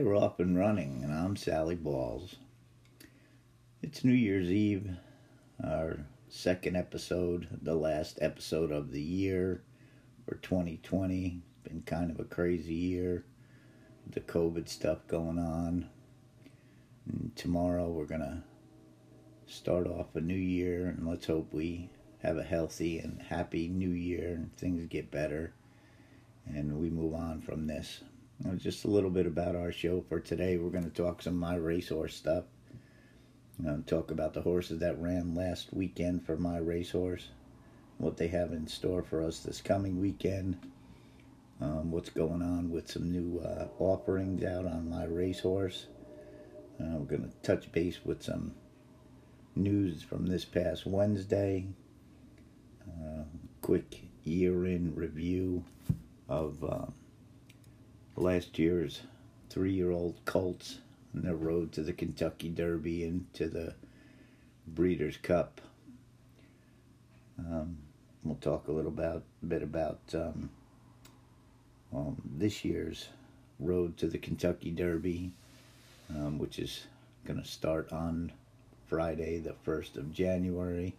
Okay, we're off and running, and I'm Sally Balls. It's New Year's Eve, our second episode, the last episode of the year for 2020. It's Been kind of a crazy year, the COVID stuff going on. And tomorrow we're gonna start off a new year, and let's hope we have a healthy and happy new year and things get better, and we move on from this. Now, just a little bit about our show for today. We're going to talk some my racehorse stuff. talk about the horses that ran last weekend for my racehorse, what they have in store for us this coming weekend, um, what's going on with some new uh, offerings out on my racehorse. Uh, we're going to touch base with some news from this past Wednesday. Uh, quick year in review of um, last year's three year old colts on their road to the Kentucky Derby and to the Breeders' Cup. Um, we'll talk a little about, bit about um, um, this year's road to the Kentucky Derby, um, which is going to start on Friday, the 1st of January.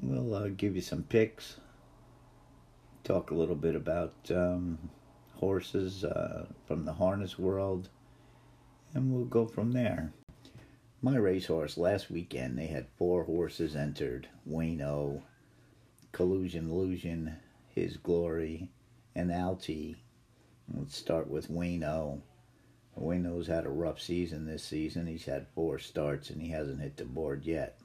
We'll uh, give you some picks, talk a little bit about um, horses uh, from the harness world, and we'll go from there. My racehorse last weekend, they had four horses entered Wayne O, Collusion Illusion, His Glory, and Alti. Let's start with Wayne O. Wayne O's had a rough season this season. He's had four starts and he hasn't hit the board yet.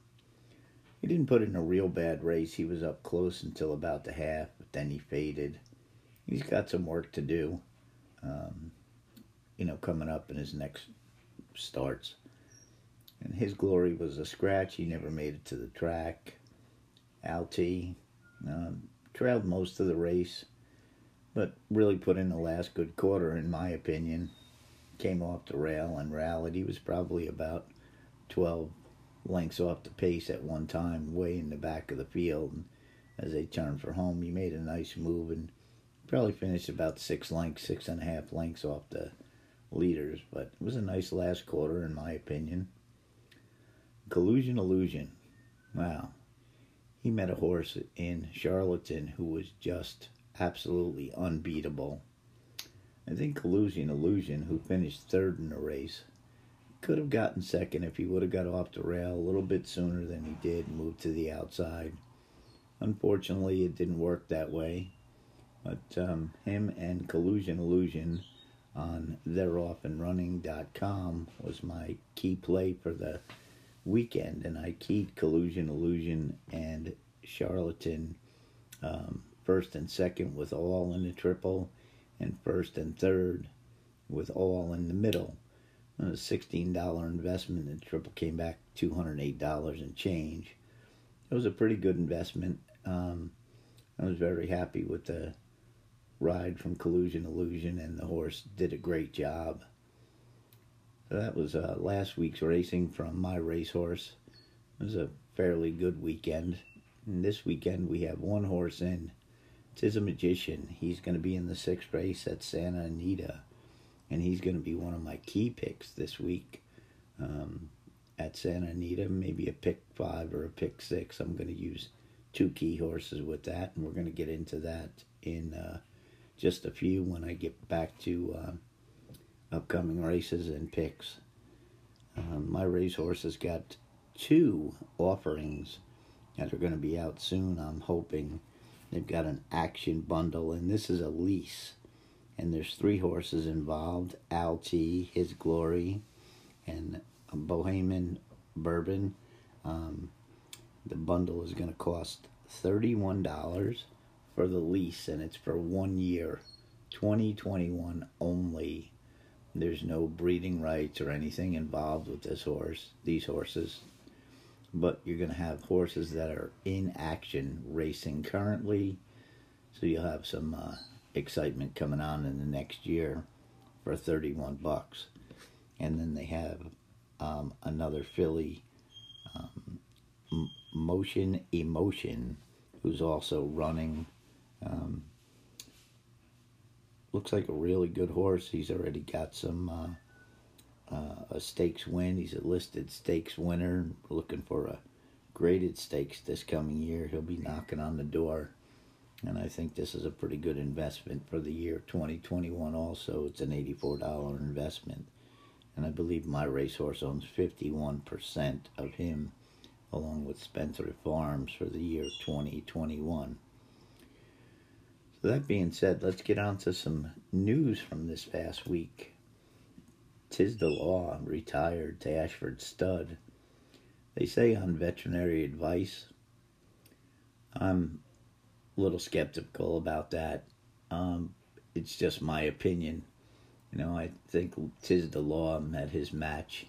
He didn't put in a real bad race. He was up close until about the half, but then he faded he's got some work to do, um, you know, coming up in his next starts. And his glory was a scratch. He never made it to the track. Alti um, trailed most of the race, but really put in the last good quarter, in my opinion. Came off the rail and rallied. He was probably about 12 lengths off the pace at one time, way in the back of the field. And as they turned for home, he made a nice move and probably finished about six lengths, six and a half lengths off the leaders, but it was a nice last quarter in my opinion. Collusion Illusion. Wow. He met a horse in Charlatan who was just absolutely unbeatable. I think Collusion Illusion, who finished third in the race, could have gotten second if he would have got off the rail a little bit sooner than he did and moved to the outside. Unfortunately, it didn't work that way. But um, him and Collusion Illusion on they'reoffandrunning.com was my key play for the weekend, and I keyed Collusion Illusion and Charlatan um, first and second with all in the triple, and first and third with all in the middle. A $16 investment, the triple came back $208 and change. It was a pretty good investment. Um, I was very happy with the ride from Collusion Illusion, and the horse did a great job. So that was uh, last week's racing from my racehorse. It was a fairly good weekend. And this weekend we have one horse in. Tiz a Magician. He's going to be in the sixth race at Santa Anita, and he's going to be one of my key picks this week um, at Santa Anita. Maybe a pick five or a pick six. I'm going to use two key horses with that, and we're going to get into that in. Uh, just a few when I get back to uh, upcoming races and picks. Um, my racehorse has got two offerings that are going to be out soon. I'm hoping they've got an action bundle, and this is a lease. And there's three horses involved: Alti, His Glory, and Bohemian Bourbon. Um, the bundle is going to cost thirty-one dollars for the lease, and it's for one year, 2021 only. There's no breeding rights or anything involved with this horse, these horses. But you're going to have horses that are in action racing currently. So you'll have some uh, excitement coming on in the next year for 31 bucks. And then they have um, another filly, um, Motion Emotion, who's also running um, looks like a really good horse. He's already got some uh, uh, a stakes win. He's a listed stakes winner. Looking for a graded stakes this coming year. He'll be knocking on the door. And I think this is a pretty good investment for the year 2021 also. It's an $84 investment. And I believe my racehorse owns 51% of him along with Spencer Farms for the year 2021. That being said, let's get on to some news from this past week. Tiz the Law retired to Ashford Stud. They say on veterinary advice. I'm a little skeptical about that. Um, it's just my opinion. You know, I think Tiz the Law met his match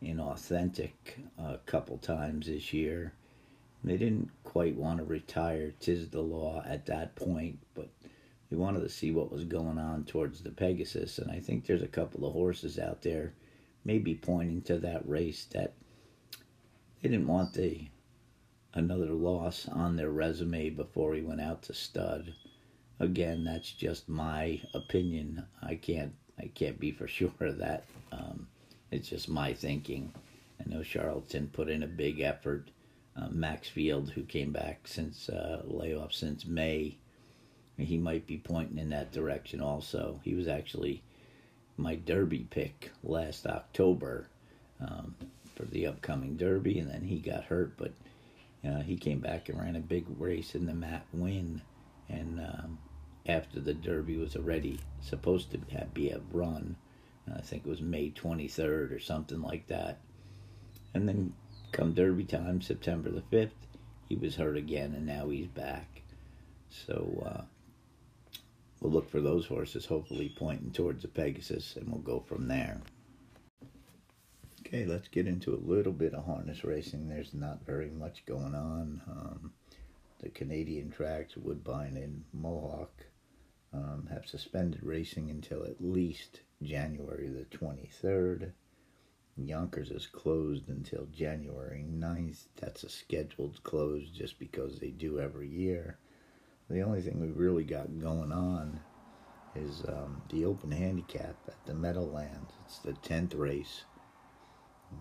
in Authentic a couple times this year. They didn't quite want to retire Tiz the Law at that point, but they wanted to see what was going on towards the Pegasus. And I think there's a couple of horses out there, maybe pointing to that race that they didn't want the another loss on their resume before he went out to stud. Again, that's just my opinion. I can't I can't be for sure of that. Um, it's just my thinking. I know Charlatan put in a big effort. Uh, Maxfield, who came back since uh, layoff since May, he might be pointing in that direction also. He was actually my Derby pick last October um, for the upcoming Derby, and then he got hurt, but uh, he came back and ran a big race in the Matt Winn, and um, after the Derby was already supposed to have, be a run, I think it was May 23rd or something like that. And then come Derby time, September the 5th, he was hurt again, and now he's back. So uh, we'll look for those horses, hopefully pointing towards the Pegasus, and we'll go from there. Okay, let's get into a little bit of harness racing. There's not very much going on. Um, the Canadian tracks, Woodbine and Mohawk, um, have suspended racing until at least January the 23rd. Yonkers is closed until January 9th. That's a scheduled close just because they do every year. The only thing we really got going on is um, the Open Handicap at the Meadowlands. It's the 10th race.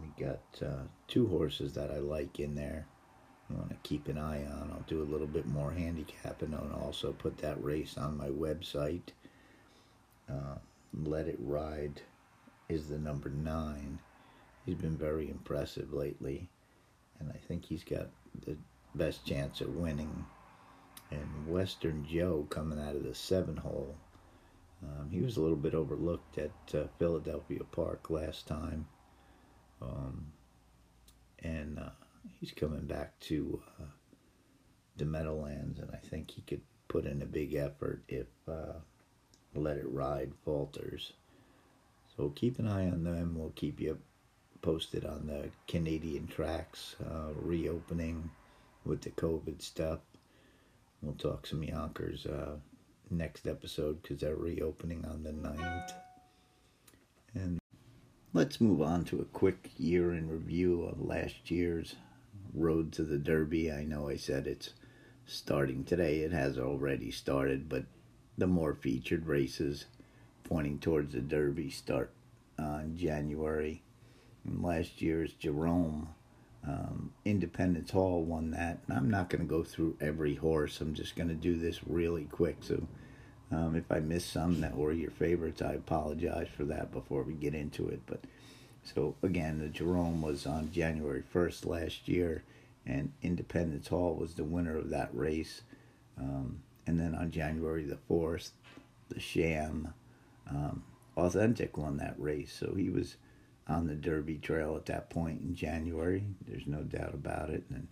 We got uh, two horses that I like in there. I want to keep an eye on. I'll do a little bit more handicapping and I'll also put that race on my website. Uh, Let It Ride is the number nine. He's been very impressive lately, and I think he's got the best chance of winning and Western Joe coming out of the seven hole. Um, he was a little bit overlooked at uh, Philadelphia Park last time. Um, and uh, he's coming back to uh, the Meadowlands, and I think he could put in a big effort if uh, Let It Ride falters. So keep an eye on them. We'll keep you posted on the Canadian tracks uh, reopening with the COVID stuff. We'll talk some Yonkers uh, next episode because they're reopening on the 9th. And let's move on to a quick year in review of last year's Road to the Derby. I know I said it's starting today, it has already started, but the more featured races pointing towards the Derby start on January. Last year's Jerome um, Independence Hall won that. And I'm not going to go through every horse. I'm just going to do this really quick. So um, if I miss some that were your favorites, I apologize for that before we get into it. But so again, the Jerome was on January 1st last year, and Independence Hall was the winner of that race. Um, and then on January the 4th, the Sham um, Authentic won that race. So he was on the Derby Trail at that point in January. There's no doubt about it. And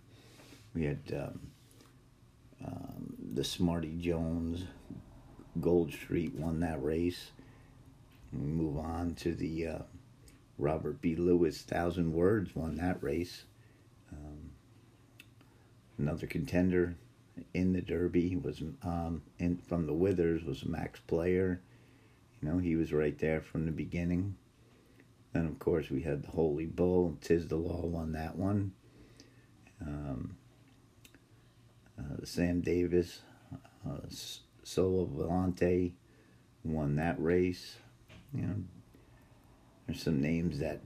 we had um, um, the Smarty Jones, Gold Street won that race. We move on to the uh, Robert B. Lewis Thousand Words won that race. Um, another contender in the Derby was um, in, from the Withers was Max Player. You know, he was right there from the beginning. And of course, we had the Holy Bull. Tiz the Law won that one. Um, uh, Sam Davis, uh, Sole Volante, won that race. You know, there's some names that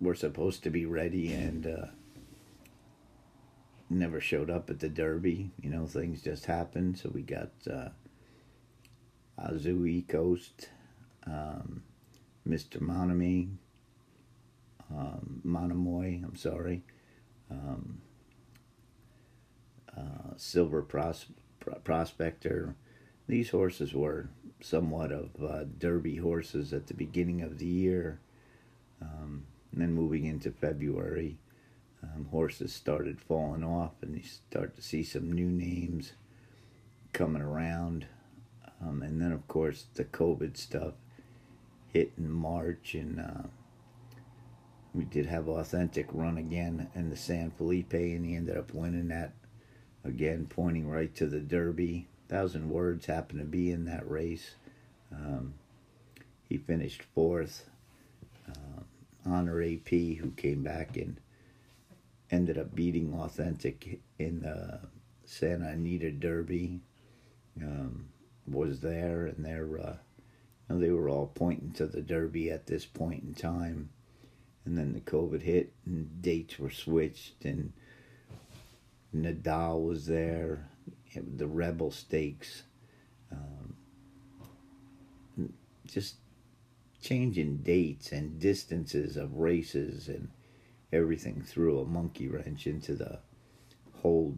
were supposed to be ready and uh, never showed up at the Derby. You know, things just happened. So we got uh, Azul Coast, um, Mr. Monami, um, Monomoy, I'm sorry, um, uh, Silver Pros- Prospector. These horses were somewhat of uh, Derby horses at the beginning of the year. Um, and then moving into February, um, horses started falling off, and you start to see some new names coming around. Um, and then, of course, the COVID stuff hit in March, and uh, we did have authentic run again in the San Felipe, and he ended up winning that again, pointing right to the Derby. Thousand Words happened to be in that race. Um, he finished fourth. Uh, Honor AP, who came back and ended up beating Authentic in the Santa Anita Derby, um, was there, and they're, uh, you know, they were all pointing to the Derby at this point in time. And then the COVID hit, and dates were switched, and Nadal was there, the Rebel Stakes. Um, just changing dates and distances of races and everything threw a monkey wrench into the whole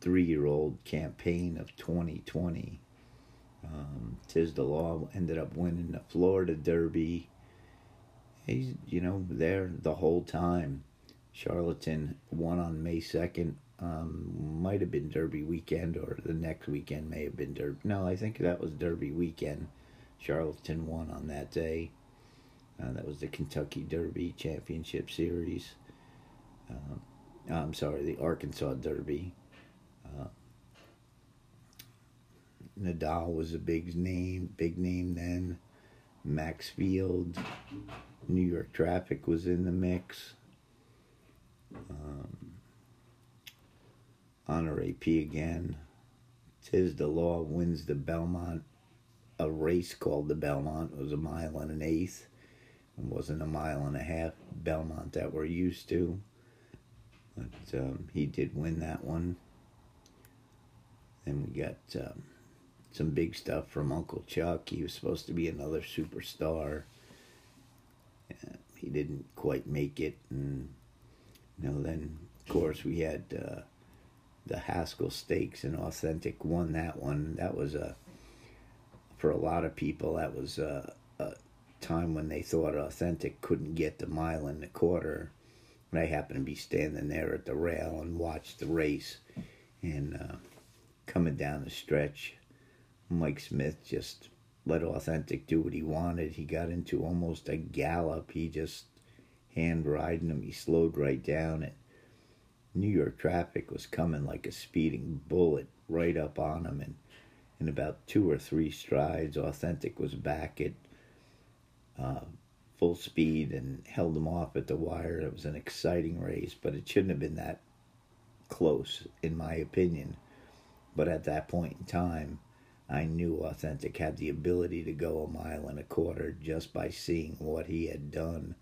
three year old campaign of 2020. Um, Tiz the Law ended up winning the Florida Derby. He's, you know, there the whole time. Charlatan won on May 2nd. Um, might have been Derby weekend or the next weekend may have been Derby. No, I think that was Derby weekend. Charlatan won on that day. Uh, that was the Kentucky Derby Championship Series. Uh, I'm sorry, the Arkansas Derby. Uh, Nadal was a big name, big name then. Maxfield, New York Traffic was in the mix. Um, Honor AP again. Tiz the Law wins the Belmont a race called the Belmont. Was a mile and an eighth. It wasn't a mile and a half Belmont that we're used to. But um, he did win that one. Then we got um, some big stuff from Uncle Chuck. He was supposed to be another superstar. He didn't quite make it. And, you know, then, of course, we had uh, the Haskell Stakes and Authentic won that one. That was a for a lot of people, that was a, a time when they thought authentic couldn't get the mile and a quarter. And I happened to be standing there at the rail and watched the race. And uh, coming down the stretch, Mike Smith just let Authentic do what he wanted. He got into almost a gallop. He just hand riding him. He slowed right down. It New York traffic was coming like a speeding bullet right up on him, and in about two or three strides. Authentic was back at uh, full speed and held him off at the wire. It was an exciting race, but it shouldn't have been that close, in my opinion. But at that point in time, I knew Authentic had the ability to go a mile and a quarter just by seeing what he had done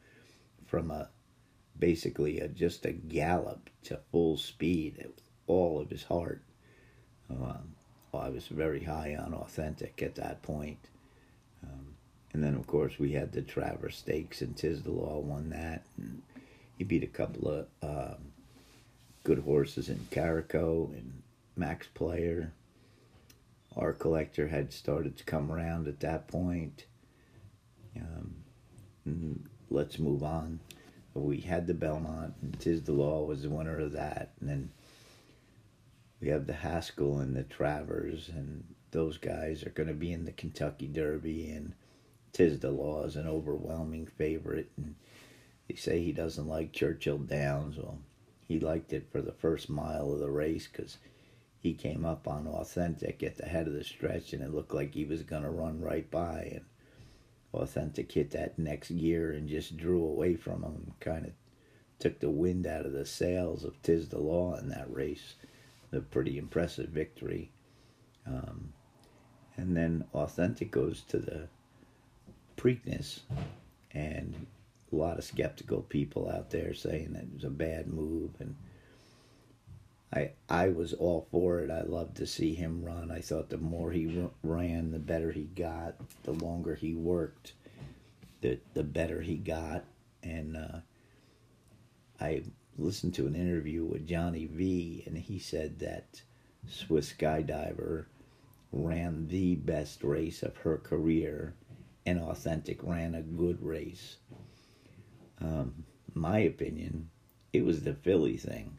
from a basically a, just a gallop to full speed with all of his heart. Um, I was very high on authentic at that point. Um, and then, of course, we had the Travers Stakes, and Law won that. And he beat a couple of um, good horses in Caracaro and Max Player. Art Collector had started to come around at that point. Um, let's move on. We had the Belmont, and Tiz the Law was the winner of that. And then we have the Haskell and the Travers, and those guys are going to be in the Kentucky Derby, and Tiz the Law is an overwhelming favorite. And they say he doesn't like Churchill Downs. Well, he liked it for the first mile of the race because he came up on Authentic at the head of the stretch, and it looked like he was going to run right by. And Authentic hit that next gear and just drew away from him, kind of took the wind out of the sails of Tiz the Law in that race a pretty impressive victory. Um, And then Authentic goes to the Preakness, and a lot of skeptical people out there saying that it was a bad move. And I, I was all for it. I loved to see him run. I thought the more he ran, the better he got. The longer he worked, the the better he got. And uh, I listened to an interview with Johnny V, and he said that Swiss Skydiver ran the best race of her career, and Authentic ran a good race. Um, my opinion, it was the filly thing.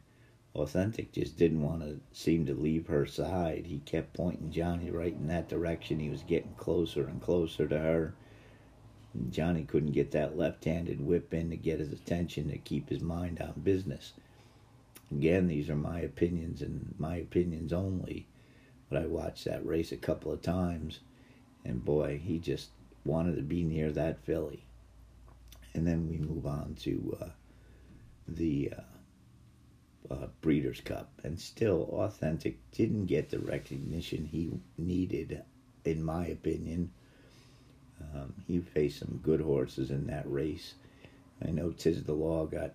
Authentic just didn't want to seem to leave her side. He kept pointing Johnny right in that direction. He was getting closer and closer to her. Johnny couldn't get that left handed whip in to get his attention to keep his mind on business. Again, these are my opinions and my opinions only. But I watched that race a couple of times, and boy, he just wanted to be near that filly. And then we move on to uh, the uh, uh, Breeders' Cup, and still, Authentic didn't get the recognition he needed, in my opinion. Um, he faced some good horses in that race. I know Tiz the Law got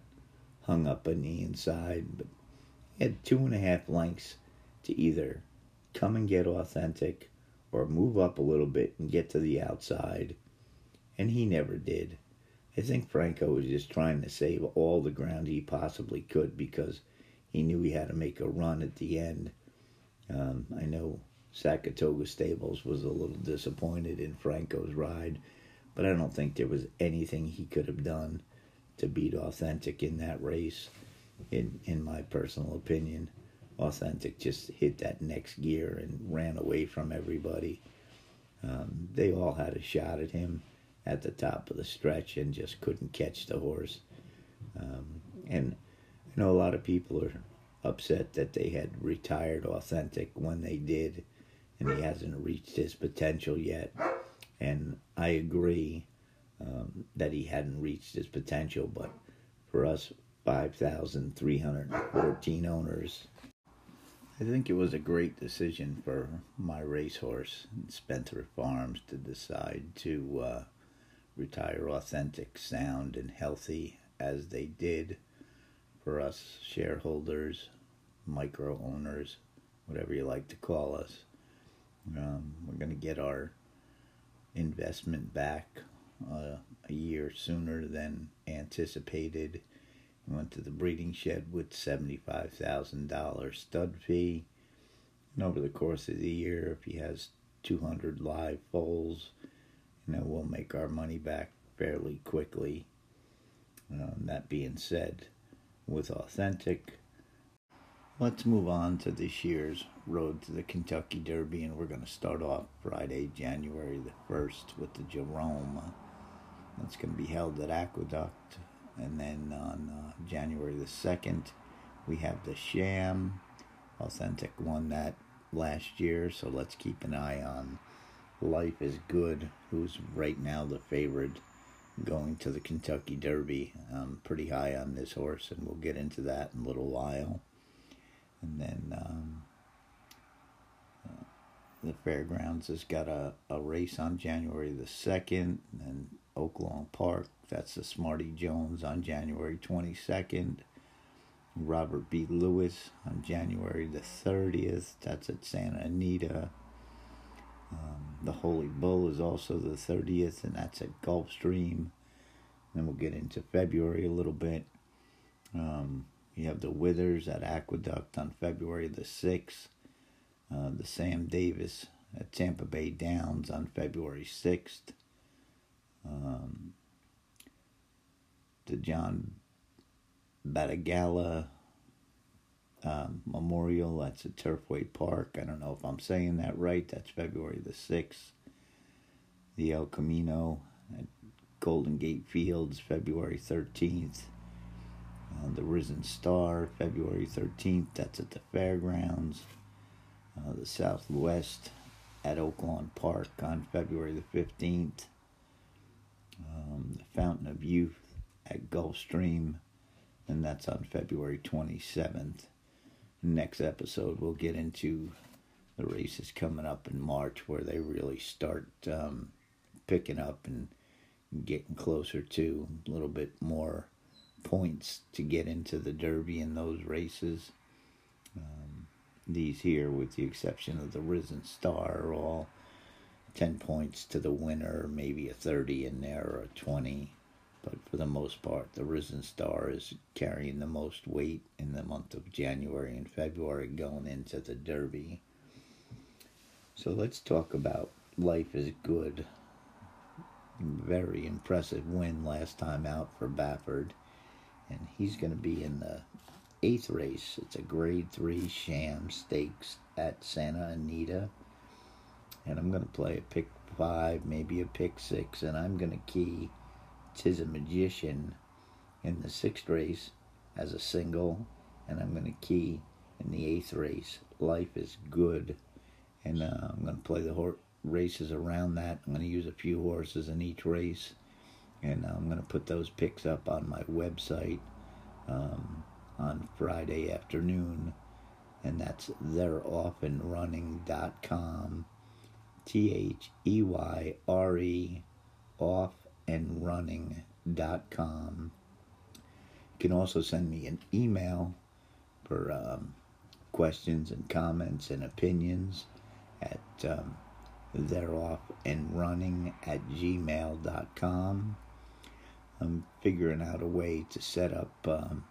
hung up on the inside, but he had two and a half lengths to either come and get authentic or move up a little bit and get to the outside. And he never did. I think Franco was just trying to save all the ground he possibly could because he knew he had to make a run at the end. Um, I know Sackatoga Stables was a little disappointed in Franco's ride, but I don't think there was anything he could have done to beat Authentic in that race, in in my personal opinion. Authentic just hit that next gear and ran away from everybody. Um, they all had a shot at him at the top of the stretch and just couldn't catch the horse. Um, and I know a lot of people are upset that they had retired Authentic when they did, and he hasn't reached his potential yet. And I agree um, that he hadn't reached his potential, but for us 5,314 owners, I think it was a great decision for my racehorse, Spencer Farms, to decide to uh, retire authentic, sound, and healthy as they did for us shareholders, micro owners, whatever you like to call us. Um, we're going to get our investment back uh, a year sooner than anticipated. We went to the breeding shed with $75,000 stud fee. And over the course of the year, if he has 200 live foals, you know, we'll make our money back fairly quickly. Um, that being said, with Authentic, let's move on to this year's Road to the Kentucky Derby, and we're going to start off Friday, January the 1st with the Jerome. That's going to be held at Aqueduct. And then on uh, January the 2nd, we have the Sham. Authentic won that last year, so let's keep an eye on Life is Good, who's right now the favorite going to the Kentucky Derby. I'm pretty high on this horse, and we'll get into that in a little while. And then um, the fairgrounds has got a, a race on January the 2nd, and Oaklawn Park. That's the Smarty Jones on January 22nd. Robert B. Lewis on January the 30th. That's at Santa Anita. Um, the Holy Bull is also the 30th, and that's at Gulfstream. Then we'll get into February a little bit. Um, you have the Withers at Aqueduct on February the 6th. Uh, the Sam Davis at Tampa Bay Downs on February 6th. Um, the John Battaglia um, Memorial. That's at Turfway Park. I don't know if I'm saying that right. That's February the 6th. The El Camino at Golden Gate Fields, February 13th. Uh, the Risen Star, February 13th. That's at the fairgrounds. Uh, the Southwest at Oaklawn Park on February the 15th. Um, the Fountain of Youth at Gulfstream, and that's on February 27th. Next episode, we'll get into the races coming up in March where they really start um, picking up and getting closer to a little bit more points to get into the Derby in those races. Um, these here, with the exception of the Risen Star, are all 10 points to the winner, maybe a 30 in there or a 20. But for the most part, the Risen Star is carrying the most weight in the month of January and February going into the Derby. So let's talk about Life is Good. Very impressive win last time out for Baffert. And he's going to be in the eighth race. It's a grade three sham stakes at Santa Anita. And I'm going to play a pick five, maybe a pick six, and I'm going to key Tiz a Magician in the sixth race as a single, and I'm going to key in the eighth race. Life is good, and uh, I'm going to play the hor- races around that. I'm going to use a few horses in each race, and I'm going to put those picks up on my website um, on Friday afternoon, and that's they'reoffandrunning.com. T H E Y R E off and running.com. You can also send me an email for um, questions and comments and opinions at um, they're off and running at gmail.com. I'm figuring out a way to set up um,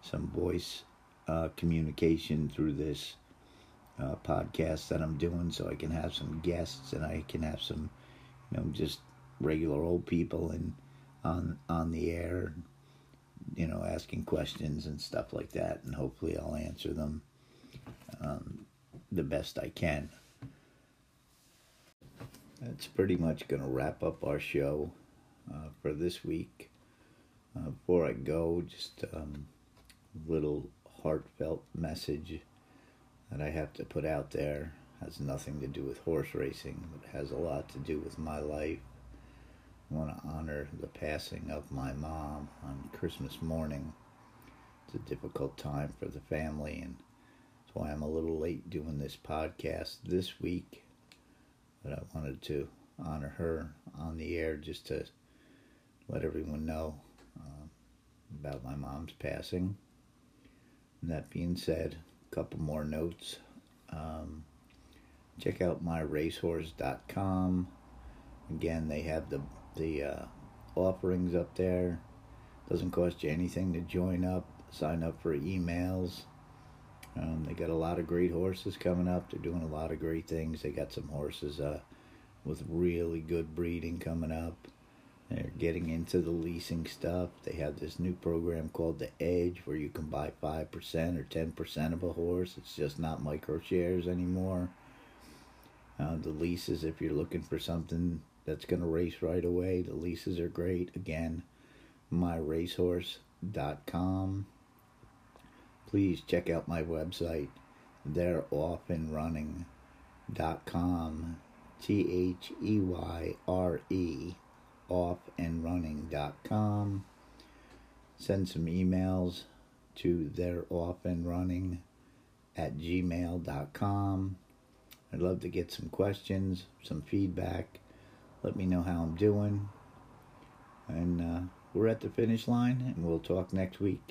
some voice uh, communication through this uh, podcast that I'm doing so I can have some guests and I can have some, you know, just regular old people and on on the air, you know, asking questions and stuff like that, and hopefully I'll answer them um, the best I can. That's pretty much going to wrap up our show uh, for this week. Uh, before I go, just um, a little heartfelt message that I have to put out there. Has nothing to do with horse racing, but has a lot to do with my life I want to honor the passing of my mom on Christmas morning. It's a difficult time for the family, and that's why I'm a little late doing this podcast this week. But I wanted to honor her on the air just to let everyone know uh, about my mom's passing. And that being said, a couple more notes. Um, check out myracehorse.com. Again, they have the the uh, offerings up there. Doesn't cost you anything to join up, sign up for emails. Um, they got a lot of great horses coming up. They're doing a lot of great things. They got some horses uh, with really good breeding coming up. They're getting into the leasing stuff. They have this new program called the Edge where you can buy 5% or 10% of a horse. It's just not micro shares anymore. Uh, the leases, if you're looking for something that's going to race right away. The leases are great. Again, myracehorse.com. Please check out my website. They're off and running.com. T H E Y R E off and running.com. Send some emails to they're off and running at gmail.com. I'd love to get some questions, some feedback let me know how I'm doing. And uh, we're at the finish line, and we'll talk next week.